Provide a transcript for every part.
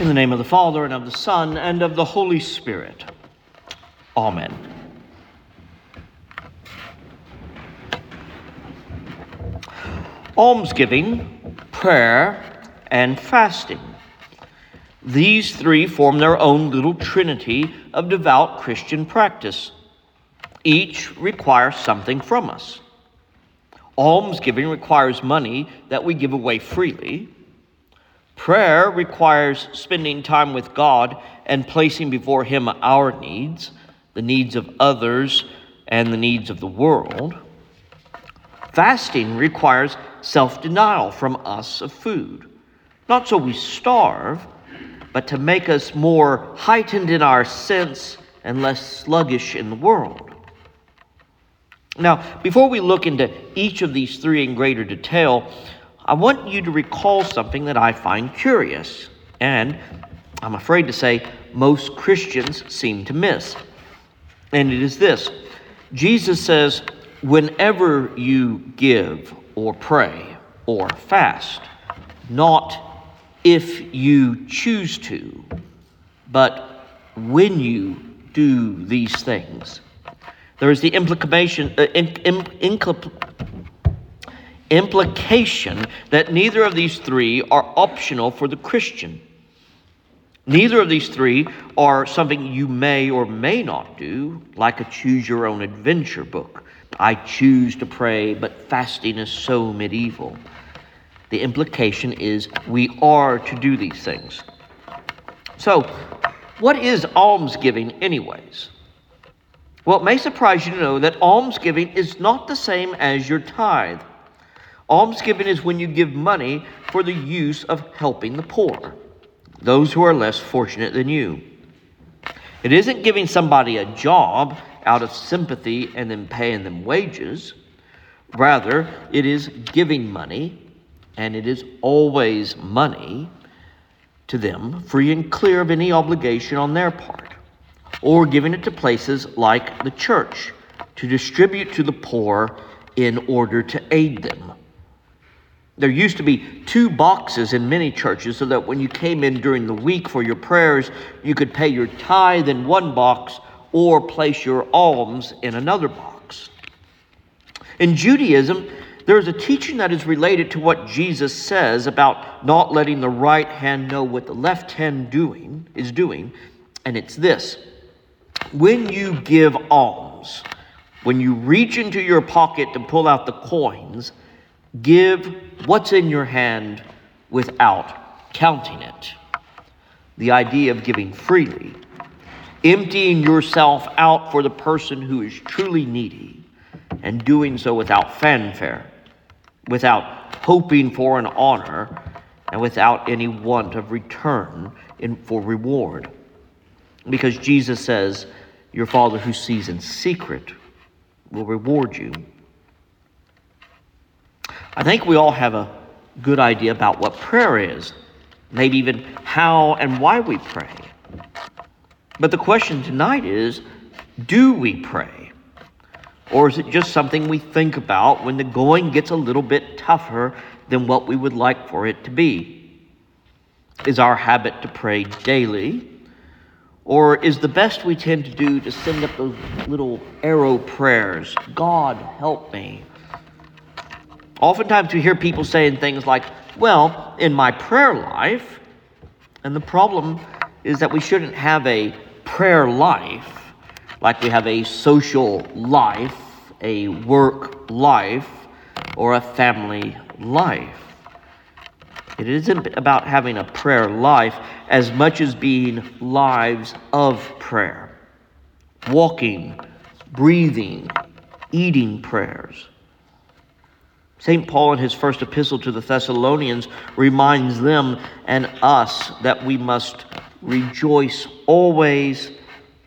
In the name of the Father, and of the Son, and of the Holy Spirit. Amen. Almsgiving, prayer, and fasting. These three form their own little trinity of devout Christian practice. Each requires something from us. Almsgiving requires money that we give away freely. Prayer requires spending time with God and placing before Him our needs, the needs of others, and the needs of the world. Fasting requires self denial from us of food, not so we starve, but to make us more heightened in our sense and less sluggish in the world. Now, before we look into each of these three in greater detail, I want you to recall something that I find curious, and I'm afraid to say most Christians seem to miss. And it is this Jesus says, whenever you give or pray or fast, not if you choose to, but when you do these things. There is the implication, uh, in, in, implication that neither of these three are optional for the Christian. Neither of these three are something you may or may not do, like a choose your own adventure book. I choose to pray, but fasting is so medieval. The implication is we are to do these things. So, what is almsgiving, anyways? Well, it may surprise you to know that almsgiving is not the same as your tithe. Almsgiving is when you give money for the use of helping the poor, those who are less fortunate than you. It isn't giving somebody a job out of sympathy and then paying them wages. Rather, it is giving money, and it is always money to them, free and clear of any obligation on their part, or giving it to places like the church to distribute to the poor in order to aid them. There used to be two boxes in many churches so that when you came in during the week for your prayers, you could pay your tithe in one box or place your alms in another box. In Judaism, there is a teaching that is related to what Jesus says about not letting the right hand know what the left hand doing is doing, and it's this. When you give alms, when you reach into your pocket to pull out the coins, Give what's in your hand without counting it. The idea of giving freely, emptying yourself out for the person who is truly needy, and doing so without fanfare, without hoping for an honor, and without any want of return in, for reward. Because Jesus says, Your Father who sees in secret will reward you I think we all have a good idea about what prayer is, maybe even how and why we pray. But the question tonight is do we pray? Or is it just something we think about when the going gets a little bit tougher than what we would like for it to be? Is our habit to pray daily? Or is the best we tend to do to send up those little arrow prayers God, help me? Oftentimes we hear people saying things like, well, in my prayer life, and the problem is that we shouldn't have a prayer life like we have a social life, a work life, or a family life. It isn't about having a prayer life as much as being lives of prayer, walking, breathing, eating prayers. St. Paul, in his first epistle to the Thessalonians, reminds them and us that we must rejoice always,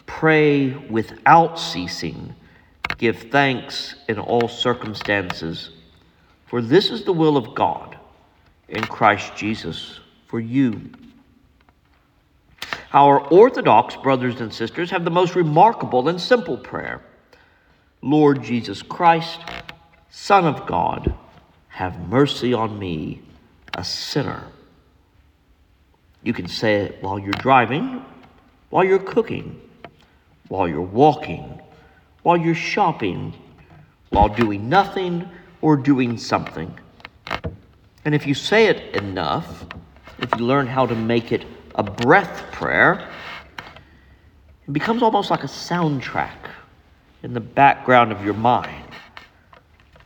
pray without ceasing, give thanks in all circumstances, for this is the will of God in Christ Jesus for you. Our Orthodox brothers and sisters have the most remarkable and simple prayer Lord Jesus Christ, Son of God have mercy on me, a sinner. You can say it while you're driving, while you're cooking, while you're walking, while you're shopping, while doing nothing or doing something. And if you say it enough, if you learn how to make it a breath prayer, it becomes almost like a soundtrack in the background of your mind.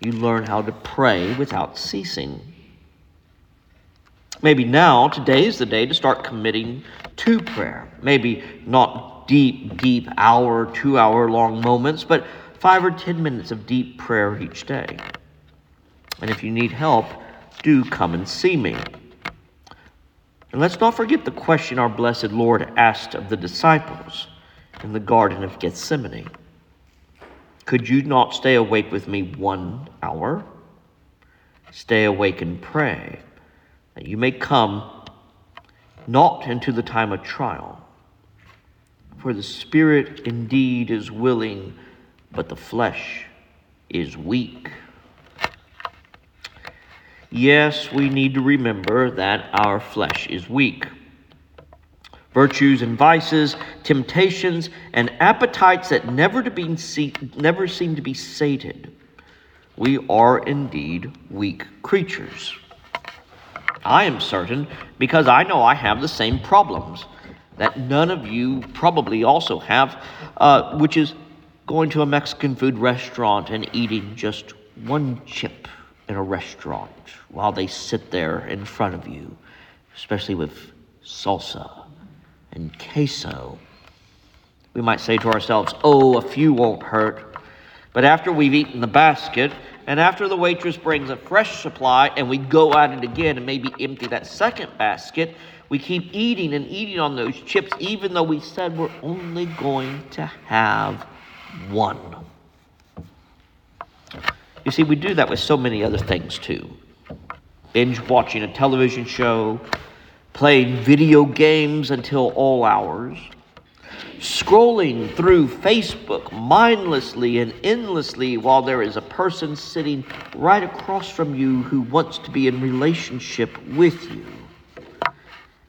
You learn how to pray without ceasing. Maybe now, today is the day to start committing to prayer. Maybe not deep, deep hour, two hour long moments, but five or ten minutes of deep prayer each day. And if you need help, do come and see me. And let's not forget the question our blessed Lord asked of the disciples in the Garden of Gethsemane Could you not stay awake with me one hour? Stay awake and pray that you may come not into the time of trial. For the spirit indeed is willing, but the flesh is weak. Yes, we need to remember that our flesh is weak. Virtues and vices, temptations and appetites that never, to be, never seem to be sated. We are indeed weak creatures. I am certain because I know I have the same problems that none of you probably also have, uh, which is going to a Mexican food restaurant and eating just one chip in a restaurant while they sit there in front of you, especially with salsa and queso. We might say to ourselves, oh, a few won't hurt. But after we've eaten the basket, and after the waitress brings a fresh supply and we go at it again and maybe empty that second basket, we keep eating and eating on those chips, even though we said we're only going to have one. You see, we do that with so many other things too binge watching a television show, playing video games until all hours scrolling through Facebook mindlessly and endlessly while there is a person sitting right across from you who wants to be in relationship with you.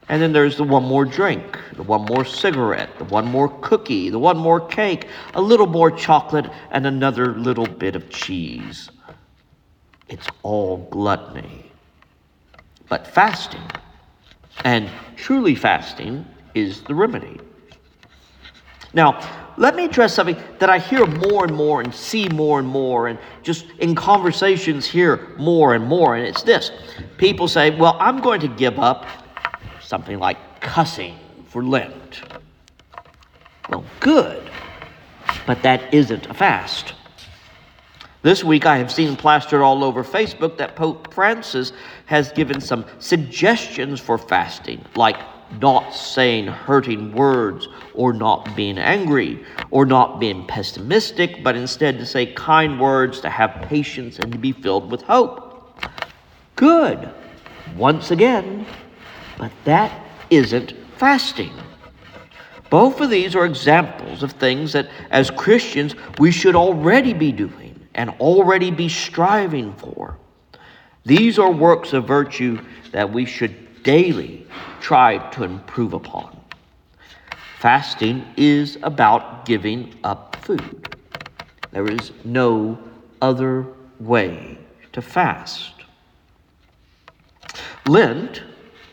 And then there's the one more drink, the one more cigarette, the one more cookie, the one more cake, a little more chocolate, and another little bit of cheese. It's all gluttony. But fasting, and truly fasting, is the remedy. Now, let me address something that I hear more and more and see more and more, and just in conversations hear more and more, and it's this. People say, Well, I'm going to give up something like cussing for Lent. Well, good, but that isn't a fast. This week I have seen plastered all over Facebook that Pope Francis has given some suggestions for fasting, like not saying hurting words or not being angry or not being pessimistic, but instead to say kind words, to have patience, and to be filled with hope. Good, once again, but that isn't fasting. Both of these are examples of things that as Christians we should already be doing and already be striving for. These are works of virtue that we should daily try to improve upon. Fasting is about giving up food. There is no other way to fast. Lent,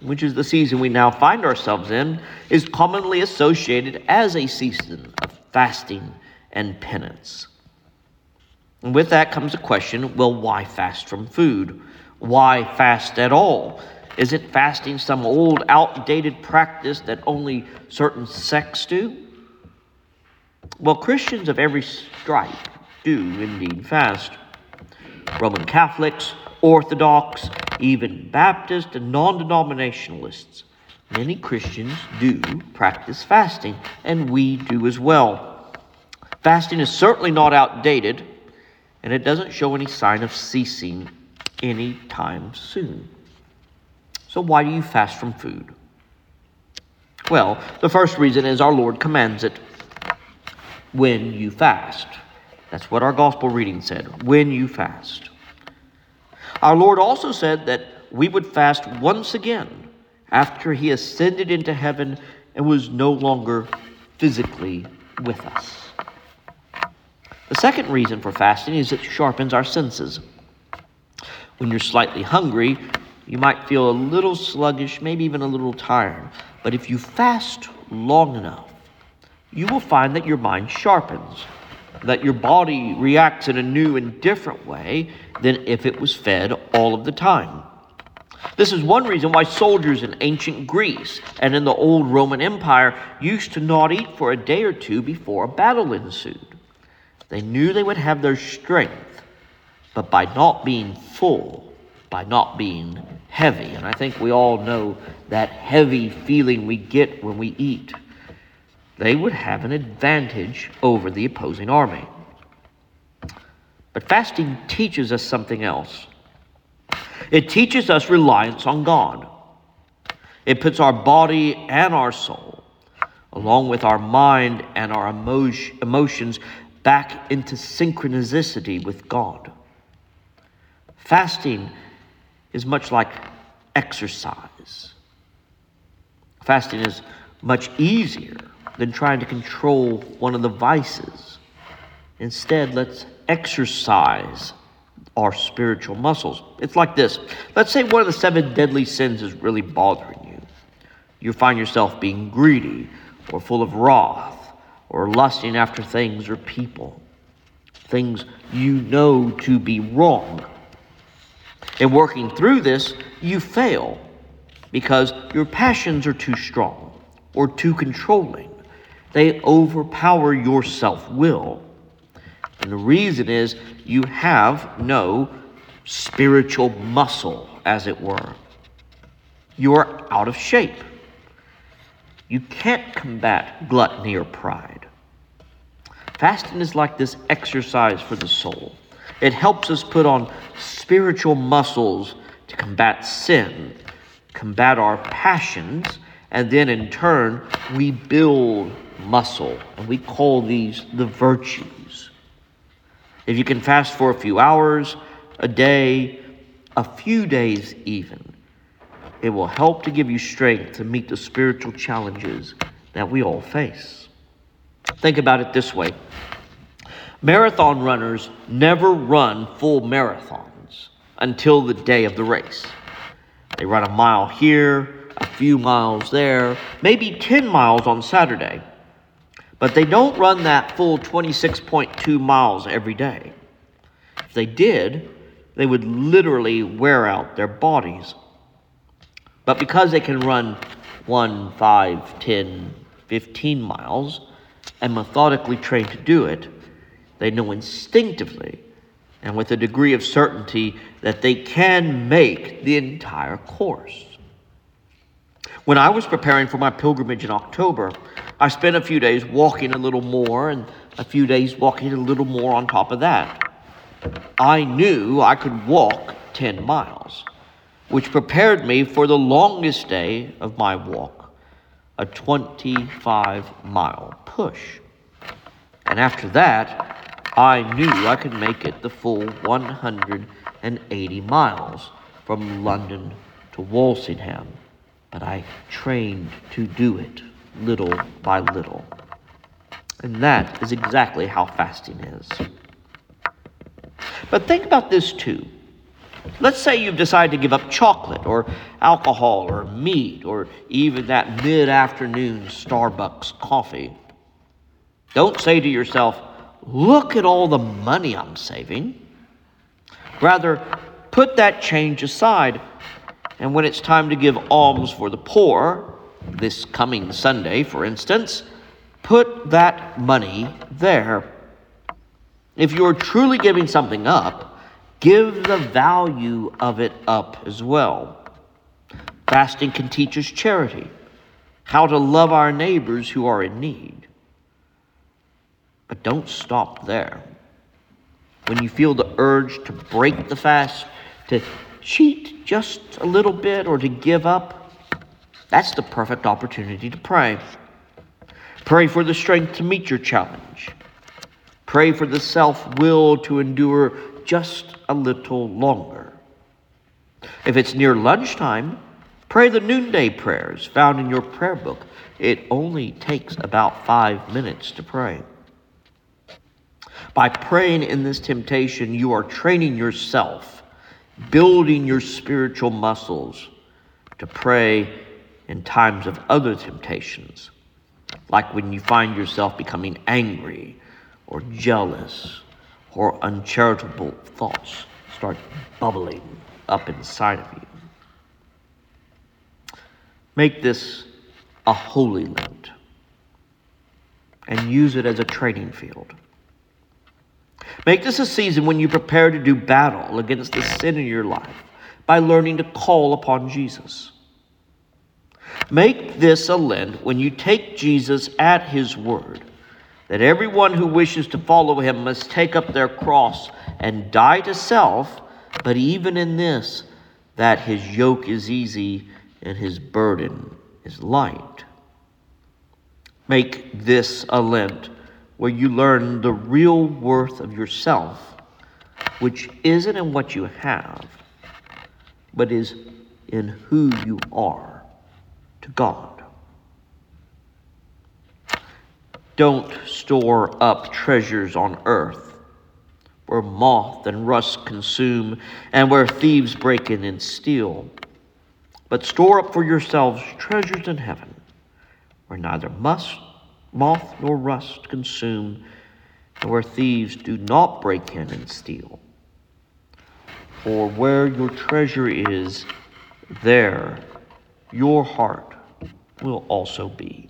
which is the season we now find ourselves in, is commonly associated as a season of fasting and penance. And with that comes a question well, why fast from food? Why fast at all? Is it fasting some old, outdated practice that only certain sects do? Well, Christians of every stripe do indeed fast. Roman Catholics, Orthodox, even Baptist and non denominationalists. Many Christians do practice fasting, and we do as well. Fasting is certainly not outdated, and it doesn't show any sign of ceasing anytime soon. So, why do you fast from food? Well, the first reason is our Lord commands it when you fast. That's what our gospel reading said when you fast. Our Lord also said that we would fast once again after he ascended into heaven and was no longer physically with us. The second reason for fasting is it sharpens our senses. When you're slightly hungry, you might feel a little sluggish, maybe even a little tired. But if you fast long enough, you will find that your mind sharpens, that your body reacts in a new and different way than if it was fed all of the time. This is one reason why soldiers in ancient Greece and in the old Roman Empire used to not eat for a day or two before a battle ensued. They knew they would have their strength, but by not being full, by not being heavy. And I think we all know that heavy feeling we get when we eat. They would have an advantage over the opposing army. But fasting teaches us something else. It teaches us reliance on God. It puts our body and our soul, along with our mind and our emotions, back into synchronicity with God. Fasting is much like exercise. Fasting is much easier than trying to control one of the vices. Instead, let's exercise our spiritual muscles. It's like this let's say one of the seven deadly sins is really bothering you. You find yourself being greedy or full of wrath or lusting after things or people, things you know to be wrong. In working through this, you fail because your passions are too strong or too controlling. They overpower your self will. And the reason is you have no spiritual muscle, as it were. You are out of shape. You can't combat gluttony or pride. Fasting is like this exercise for the soul. It helps us put on spiritual muscles to combat sin, combat our passions, and then in turn, we build muscle. And we call these the virtues. If you can fast for a few hours, a day, a few days even, it will help to give you strength to meet the spiritual challenges that we all face. Think about it this way marathon runners never run full marathons until the day of the race. They run a mile here, a few miles there, maybe 10 miles on Saturday. But they don't run that full 26.2 miles every day. If they did, they would literally wear out their bodies. But because they can run 1, 5, 10, 15 miles and methodically trained to do it, they know instinctively and with a degree of certainty that they can make the entire course. When I was preparing for my pilgrimage in October, I spent a few days walking a little more and a few days walking a little more on top of that. I knew I could walk 10 miles, which prepared me for the longest day of my walk, a 25 mile push. And after that, I knew I could make it the full 180 miles from London to Walsingham, but I trained to do it little by little. And that is exactly how fasting is. But think about this too. Let's say you've decided to give up chocolate or alcohol or meat or even that mid afternoon Starbucks coffee. Don't say to yourself, look at all the money I'm saving. Rather, put that change aside, and when it's time to give alms for the poor, this coming Sunday, for instance, put that money there. If you're truly giving something up, give the value of it up as well. Fasting can teach us charity, how to love our neighbors who are in need. But don't stop there. When you feel the urge to break the fast, to cheat just a little bit, or to give up, that's the perfect opportunity to pray. Pray for the strength to meet your challenge. Pray for the self will to endure just a little longer. If it's near lunchtime, Pray the noonday prayers found in your prayer book. It only takes about five minutes to pray. By praying in this temptation, you are training yourself, building your spiritual muscles to pray in times of other temptations, like when you find yourself becoming angry or jealous or uncharitable thoughts start bubbling up inside of you. Make this a holy Lent and use it as a training field. Make this a season when you prepare to do battle against the sin in your life by learning to call upon Jesus. Make this a Lent when you take Jesus at his word that everyone who wishes to follow him must take up their cross and die to self, but even in this, that his yoke is easy and his burden is light. Make this a Lent where you learn the real worth of yourself, which isn't in what you have, but is in who you are to God. Don't store up treasures on earth where moth and rust consume and where thieves break in and steal. But store up for yourselves treasures in heaven where neither must moth nor rust consume, and where thieves do not break in and steal. For where your treasure is, there your heart will also be.